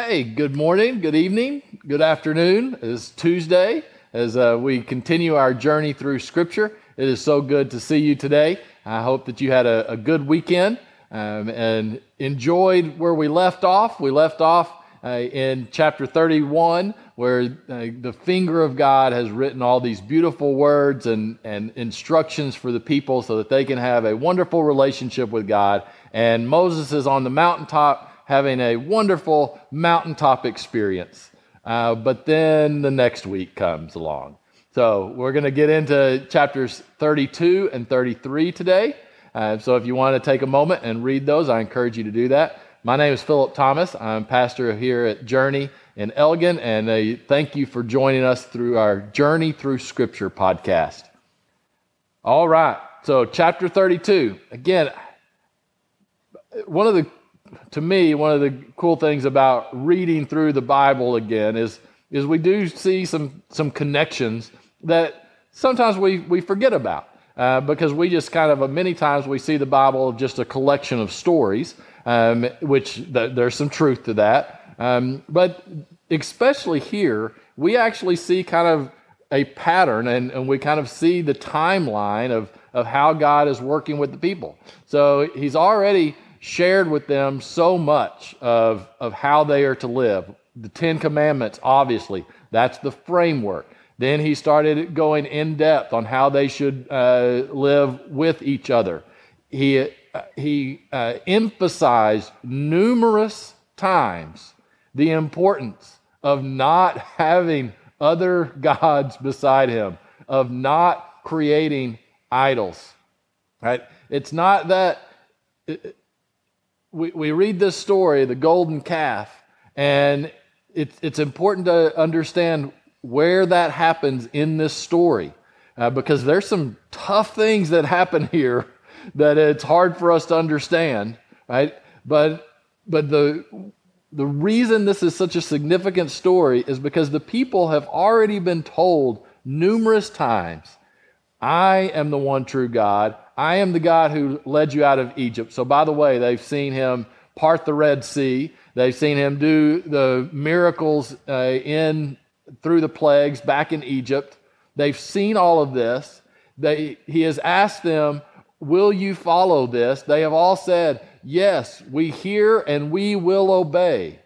Hey, good morning, good evening, good afternoon. It's Tuesday as uh, we continue our journey through Scripture. It is so good to see you today. I hope that you had a, a good weekend um, and enjoyed where we left off. We left off uh, in chapter 31, where uh, the finger of God has written all these beautiful words and, and instructions for the people so that they can have a wonderful relationship with God. And Moses is on the mountaintop having a wonderful mountaintop experience. Uh, but then the next week comes along. So we're going to get into chapters 32 and 33 today. Uh, so if you want to take a moment and read those, I encourage you to do that. My name is Philip Thomas. I'm pastor here at Journey in Elgin, and thank you for joining us through our Journey Through Scripture podcast. All right, so chapter 32. Again, one of the to me, one of the cool things about reading through the Bible again is, is we do see some, some connections that sometimes we, we forget about. Uh, because we just kind of, many times we see the Bible just a collection of stories, um, which th- there's some truth to that. Um, but especially here, we actually see kind of a pattern and, and we kind of see the timeline of, of how God is working with the people. So he's already shared with them so much of, of how they are to live. The Ten Commandments, obviously, that's the framework. Then he started going in depth on how they should uh, live with each other. He, uh, he uh, emphasized numerous times the importance of not having other gods beside him, of not creating idols. Right? It's not that we, we read this story, the golden calf, and it's, it's important to understand where that happens in this story uh, because there's some tough things that happen here that it's hard for us to understand, right? But, but the, the reason this is such a significant story is because the people have already been told numerous times I am the one true God. I am the God who led you out of Egypt. So, by the way, they've seen him part the Red Sea. They've seen him do the miracles uh, in through the plagues back in Egypt. They've seen all of this. They, he has asked them, Will you follow this? They have all said, Yes, we hear and we will obey.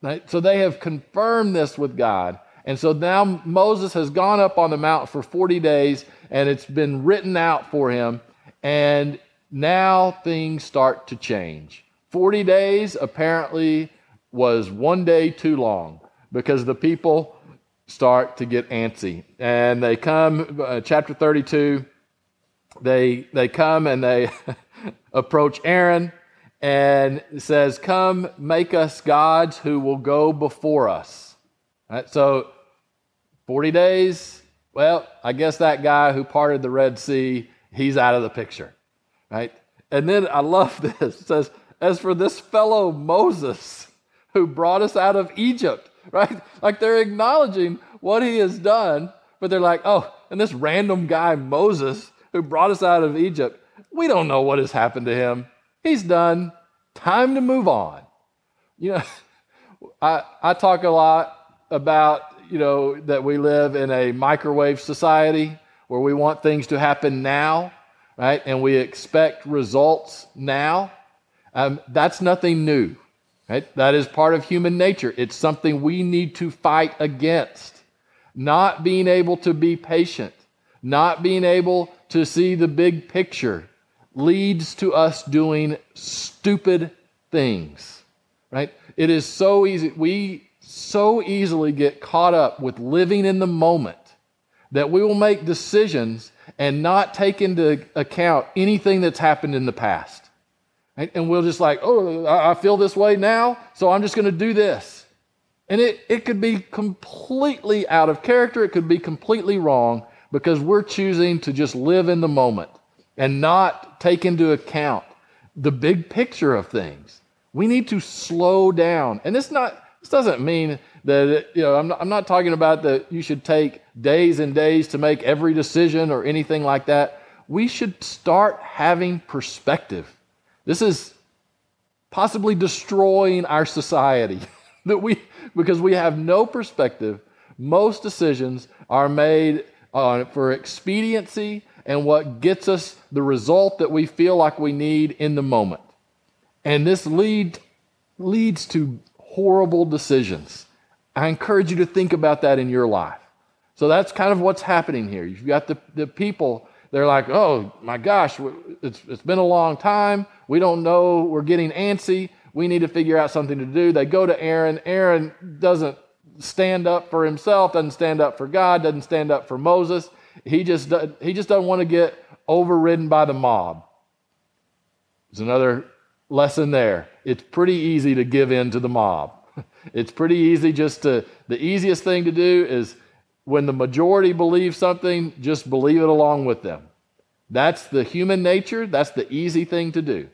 Right? So they have confirmed this with God. And so now Moses has gone up on the mount for 40 days and it's been written out for him. And now things start to change. 40 days apparently was one day too long because the people start to get antsy. And they come, uh, chapter 32, they, they come and they approach Aaron and says, Come, make us gods who will go before us. So 40 days, well, I guess that guy who parted the Red Sea he's out of the picture, right? And then I love this. It says, as for this fellow Moses who brought us out of Egypt, right? Like they're acknowledging what he has done, but they're like, oh, and this random guy, Moses, who brought us out of Egypt, we don't know what has happened to him. He's done. Time to move on. You know, I, I talk a lot about, you know, that we live in a microwave society where we want things to happen now, right? And we expect results now. Um, that's nothing new, right? That is part of human nature. It's something we need to fight against. Not being able to be patient, not being able to see the big picture leads to us doing stupid things, right? It is so easy. We so easily get caught up with living in the moment that we will make decisions and not take into account anything that's happened in the past. And we'll just like, oh, I feel this way now, so I'm just going to do this. And it, it could be completely out of character, it could be completely wrong because we're choosing to just live in the moment and not take into account the big picture of things. We need to slow down. And this not this doesn't mean that you know I'm not, I'm not talking about that you should take days and days to make every decision or anything like that we should start having perspective this is possibly destroying our society that we because we have no perspective. Most decisions are made on for expediency and what gets us the result that we feel like we need in the moment. And this lead, leads to horrible decisions. I encourage you to think about that in your life. So that's kind of what's happening here. You've got the, the people, they're like, oh my gosh, it's, it's been a long time. We don't know. We're getting antsy. We need to figure out something to do. They go to Aaron. Aaron doesn't stand up for himself, doesn't stand up for God, doesn't stand up for Moses. He just, he just doesn't want to get overridden by the mob. There's another lesson there. It's pretty easy to give in to the mob. It's pretty easy just to, the easiest thing to do is when the majority believes something, just believe it along with them. That's the human nature. That's the easy thing to do.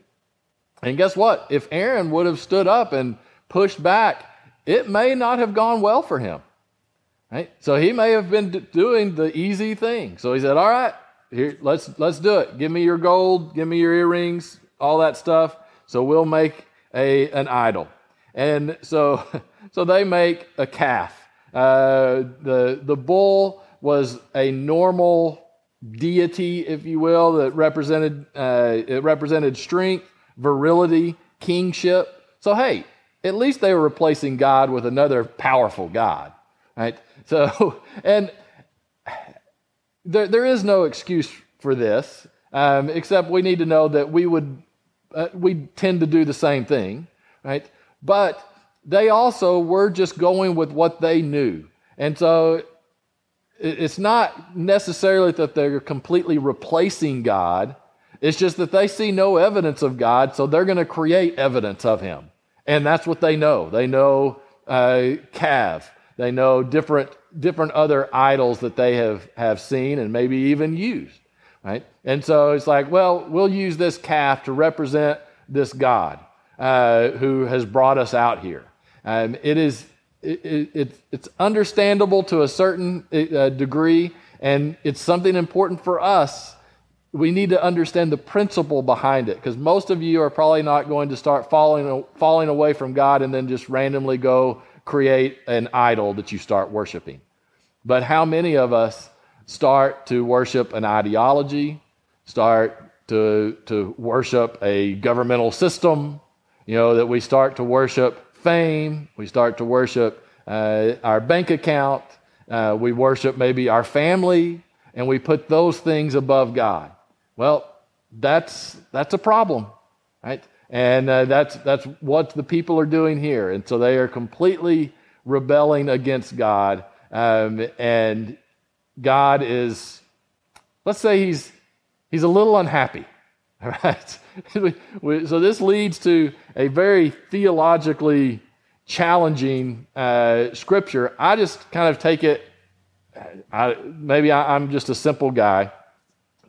And guess what? If Aaron would have stood up and pushed back, it may not have gone well for him. Right? So he may have been doing the easy thing. So he said, "All right, here, let's let's do it. Give me your gold, give me your earrings, all that stuff. So we'll make a an idol." And so so they make a calf. Uh, the the bull was a normal deity, if you will, that represented uh, it represented strength, virility, kingship. So hey, at least they were replacing God with another powerful God, right? So, and there, there is no excuse for this, um, except we need to know that we would, uh, we tend to do the same thing, right? But they also were just going with what they knew. And so it's not necessarily that they're completely replacing God. It's just that they see no evidence of God, so they're going to create evidence of Him. And that's what they know. They know uh, calf. They know different different other idols that they have, have seen and maybe even used. Right? And so it's like, well, we'll use this calf to represent this God uh, who has brought us out here. Um, it is it, it, it's understandable to a certain uh, degree, and it's something important for us. We need to understand the principle behind it because most of you are probably not going to start falling, falling away from God and then just randomly go create an idol that you start worshiping. But how many of us start to worship an ideology, start to, to worship a governmental system, you know, that we start to worship fame, we start to worship uh, our bank account, uh, we worship maybe our family, and we put those things above God. Well, that's, that's a problem, right? And uh, that's, that's what the people are doing here. And so they are completely rebelling against God. Um, and God is, let's say he's, he's a little unhappy. Right. so this leads to a very theologically challenging uh, scripture. I just kind of take it, I, maybe I, I'm just a simple guy.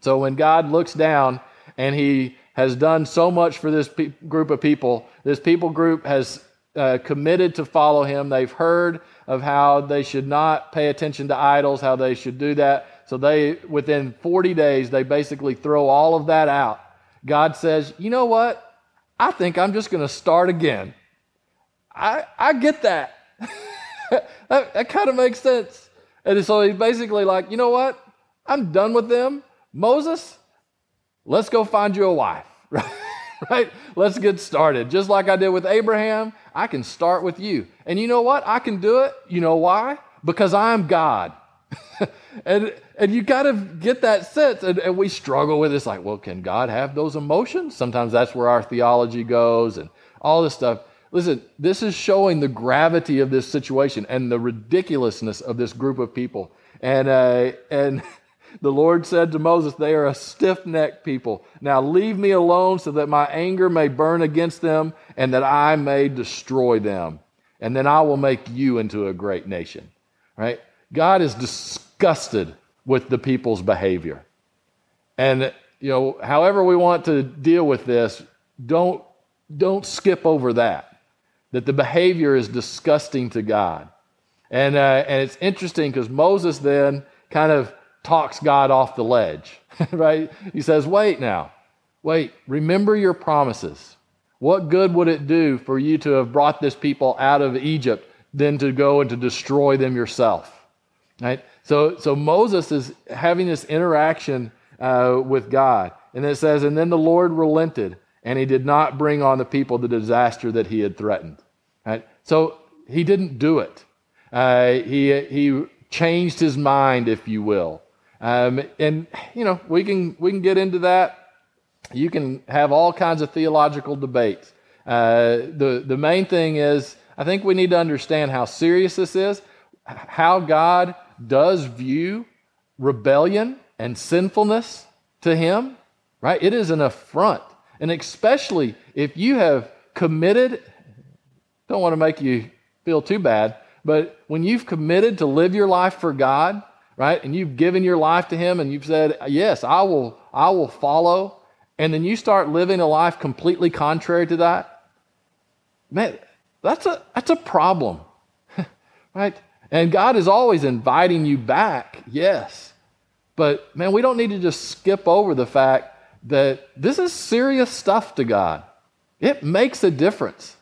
So when God looks down and he has done so much for this pe- group of people. This people group has uh, committed to follow him. They've heard of how they should not pay attention to idols, how they should do that. So they, within 40 days, they basically throw all of that out. God says, you know what? I think I'm just going to start again. I, I get that. that, that kind of makes sense. And so he's basically like, you know what? I'm done with them. Moses, let's go find you a wife, right? Let's get started. Just like I did with Abraham, I can start with you. And you know what? I can do it. You know why? Because I'm God. and and you kind of get that sense, and, and we struggle with this like, well, can God have those emotions? Sometimes that's where our theology goes and all this stuff. Listen, this is showing the gravity of this situation and the ridiculousness of this group of people. And uh, and the Lord said to Moses, They are a stiff necked people. Now leave me alone so that my anger may burn against them and that I may destroy them. And then I will make you into a great nation. Right? God is disgusted with the people's behavior. And, you know, however we want to deal with this, don't, don't skip over that. That the behavior is disgusting to God. And, uh, and it's interesting because Moses then kind of talks God off the ledge, right? He says, Wait now, wait, remember your promises. What good would it do for you to have brought this people out of Egypt than to go and to destroy them yourself? Right? So, so Moses is having this interaction uh, with God. And it says, And then the Lord relented, and he did not bring on the people the disaster that he had threatened. Right? So he didn't do it. Uh, he, he changed his mind, if you will. Um, and, you know, we can, we can get into that you can have all kinds of theological debates. Uh, the, the main thing is, I think we need to understand how serious this is, how God does view rebellion and sinfulness to Him, right? It is an affront. And especially if you have committed, don't want to make you feel too bad, but when you've committed to live your life for God, right, and you've given your life to Him and you've said, Yes, I will, I will follow and then you start living a life completely contrary to that, man, that's a, that's a problem, right? And God is always inviting you back, yes. But man, we don't need to just skip over the fact that this is serious stuff to God. It makes a difference.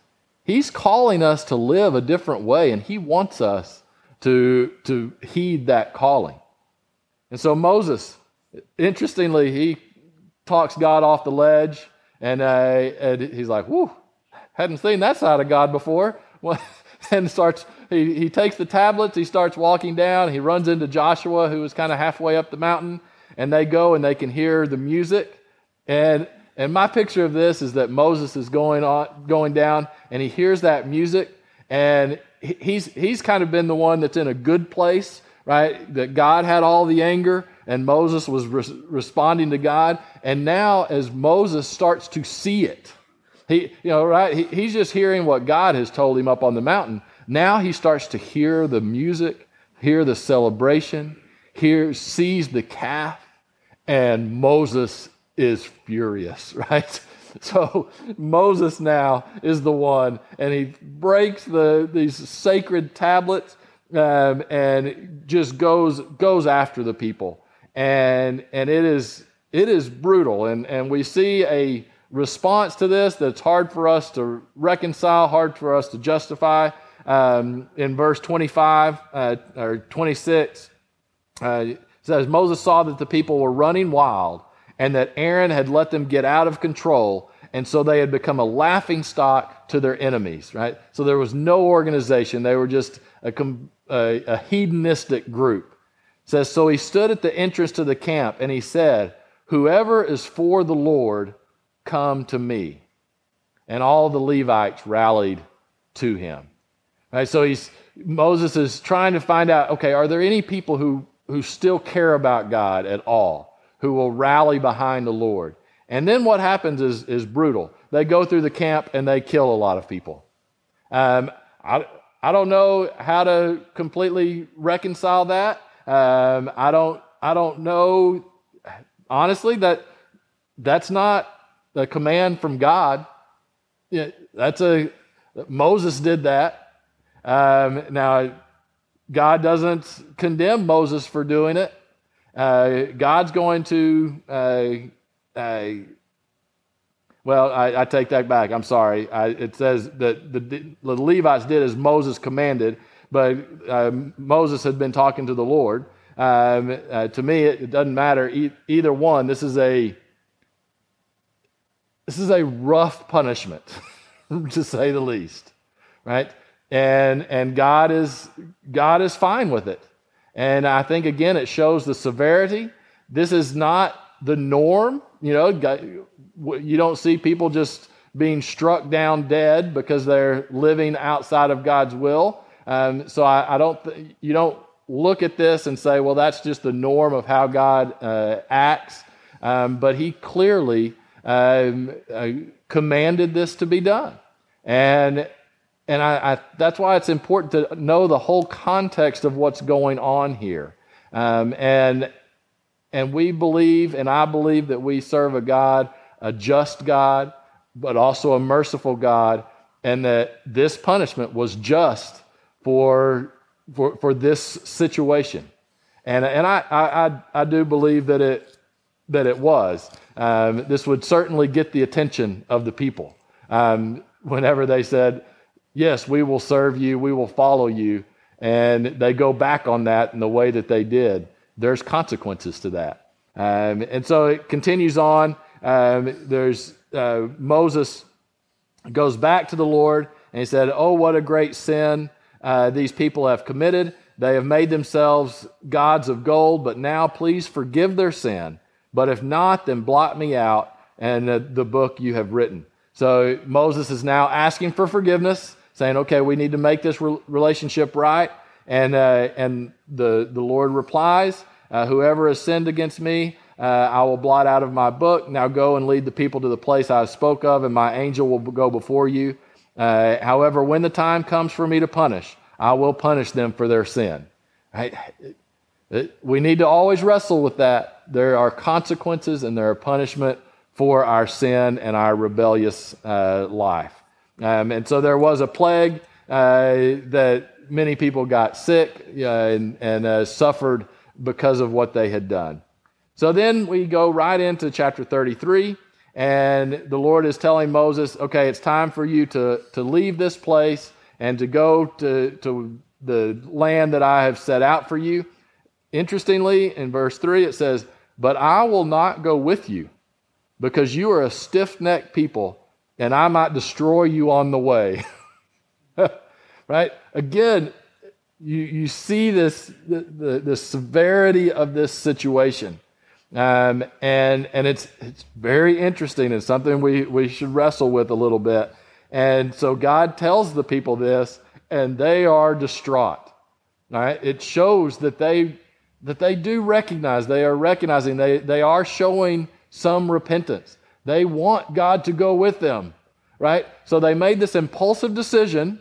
He's calling us to live a different way, and He wants us to, to heed that calling. And so Moses, interestingly, he talks God off the ledge, and, uh, and he's like, "Whoo, hadn't seen that side of God before." and starts he, he takes the tablets, he starts walking down, he runs into Joshua, who is kind of halfway up the mountain, and they go and they can hear the music. And and my picture of this is that Moses is going on going down and he hears that music, and he's he's kind of been the one that's in a good place, right? That God had all the anger and Moses was re- responding to God. And now, as Moses starts to see it, he, you know, right? He, he's just hearing what God has told him up on the mountain. Now he starts to hear the music, hear the celebration, hear, sees the calf, and Moses is furious, right? So Moses now is the one, and he breaks the, these sacred tablets um, and just goes goes after the people. And and it is it is brutal. And and we see a response to this that's hard for us to reconcile hard for us to justify um, in verse 25 uh, or 26 uh, says moses saw that the people were running wild and that aaron had let them get out of control and so they had become a laughing stock to their enemies right so there was no organization they were just a, a, a hedonistic group says, So he stood at the entrance to the camp and he said, Whoever is for the Lord, come to me. And all the Levites rallied to him. Right, so he's, Moses is trying to find out okay, are there any people who, who still care about God at all, who will rally behind the Lord? And then what happens is, is brutal. They go through the camp and they kill a lot of people. Um, I, I don't know how to completely reconcile that. Um, I don't I don't know honestly that that's not a command from God. That's a Moses did that. Um, now God doesn't condemn Moses for doing it. Uh, God's going to uh, uh, well, I, I, take that back. I'm sorry. I, it says that the, the, Levites did as Moses commanded, but uh, Moses had been talking to the Lord. Um, uh, to me, it, it doesn't matter e- either one. This is a this is a rough punishment, to say the least, right? And and God is God is fine with it. And I think again, it shows the severity. This is not the norm. You know, you don't see people just being struck down dead because they're living outside of God's will. Um, so I, I don't, th- you don't look at this and say, well, that's just the norm of how God uh, acts. Um, but He clearly um, uh, commanded this to be done, and and I, I, that's why it's important to know the whole context of what's going on here. Um, and and we believe, and I believe that we serve a God, a just God, but also a merciful God, and that this punishment was just for, for, for this situation. And, and I, I, I do believe that it, that it was. Um, this would certainly get the attention of the people. um, whenever they said, Yes, we will serve you, we will follow you, and they go back on that in the way that they did, there's consequences to that. Um, and so it continues on. Um, there's uh, Moses goes back to the Lord and he said, Oh, what a great sin uh, these people have committed. They have made themselves gods of gold, but now please forgive their sin. But if not, then blot me out and uh, the book you have written. So Moses is now asking for forgiveness, saying, Okay, we need to make this re- relationship right. And, uh, and the, the Lord replies, uh, Whoever has sinned against me, uh, I will blot out of my book. Now go and lead the people to the place I spoke of, and my angel will go before you. Uh, however, when the time comes for me to punish, I will punish them for their sin. Right? We need to always wrestle with that. There are consequences and there are punishment for our sin and our rebellious uh, life. Um, and so there was a plague uh, that many people got sick uh, and, and uh, suffered because of what they had done. So then we go right into chapter 33, and the Lord is telling Moses, okay, it's time for you to, to leave this place and to go to, to the land that I have set out for you. Interestingly, in verse 3, it says, But I will not go with you, because you are a stiff necked people, and I might destroy you on the way. right? Again, you, you see this, the, the, the severity of this situation. Um, and and it's, it's very interesting and something we, we should wrestle with a little bit. And so God tells the people this, and they are distraught. Right? It shows that they that they do recognize, they are recognizing, they, they are showing some repentance. They want God to go with them, right? So they made this impulsive decision,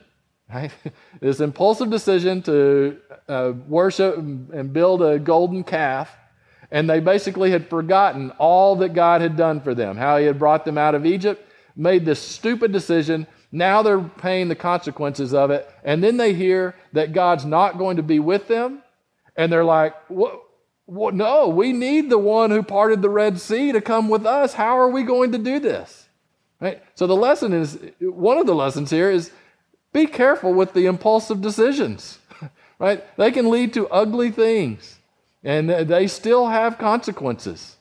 right? this impulsive decision to uh, worship and build a golden calf. And they basically had forgotten all that God had done for them, how He had brought them out of Egypt, made this stupid decision. Now they're paying the consequences of it. And then they hear that God's not going to be with them. And they're like, what? What? No, we need the one who parted the Red Sea to come with us. How are we going to do this? Right? So the lesson is one of the lessons here is be careful with the impulsive decisions. Right? They can lead to ugly things and they still have consequences.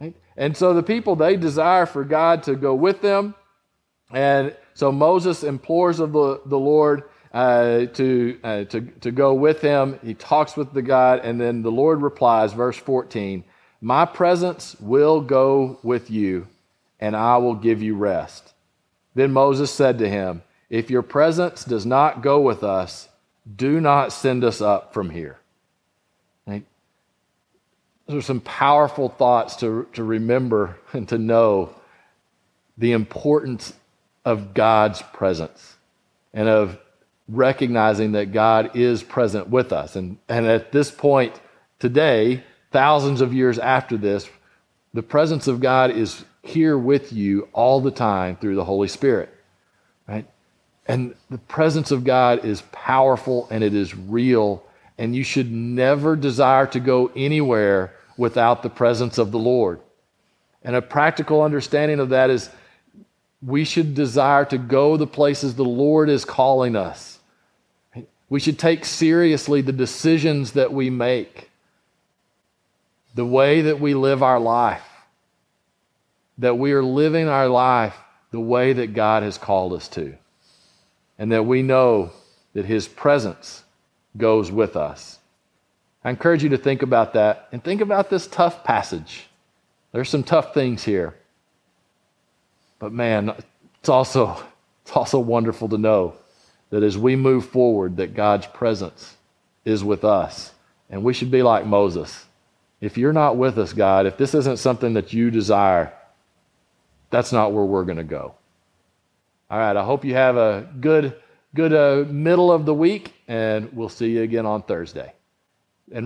Right? And so the people they desire for God to go with them and so Moses implores of the, the Lord uh, to, uh, to, to go with him. He talks with the God, and then the Lord replies, verse 14, My presence will go with you, and I will give you rest. Then Moses said to him, If your presence does not go with us, do not send us up from here. Right? Those are some powerful thoughts to, to remember and to know the importance of God's presence and of recognizing that God is present with us. And, and at this point today, thousands of years after this, the presence of God is here with you all the time through the Holy Spirit. Right? And the presence of God is powerful and it is real, and you should never desire to go anywhere without the presence of the Lord. And a practical understanding of that is we should desire to go the places the Lord is calling us. We should take seriously the decisions that we make, the way that we live our life, that we are living our life the way that God has called us to, and that we know that His presence goes with us. I encourage you to think about that and think about this tough passage. There's some tough things here. But man, it's also, it's also wonderful to know that as we move forward, that God's presence is with us. And we should be like Moses. If you're not with us, God, if this isn't something that you desire, that's not where we're going to go. All right, I hope you have a good, good uh, middle of the week, and we'll see you again on Thursday. And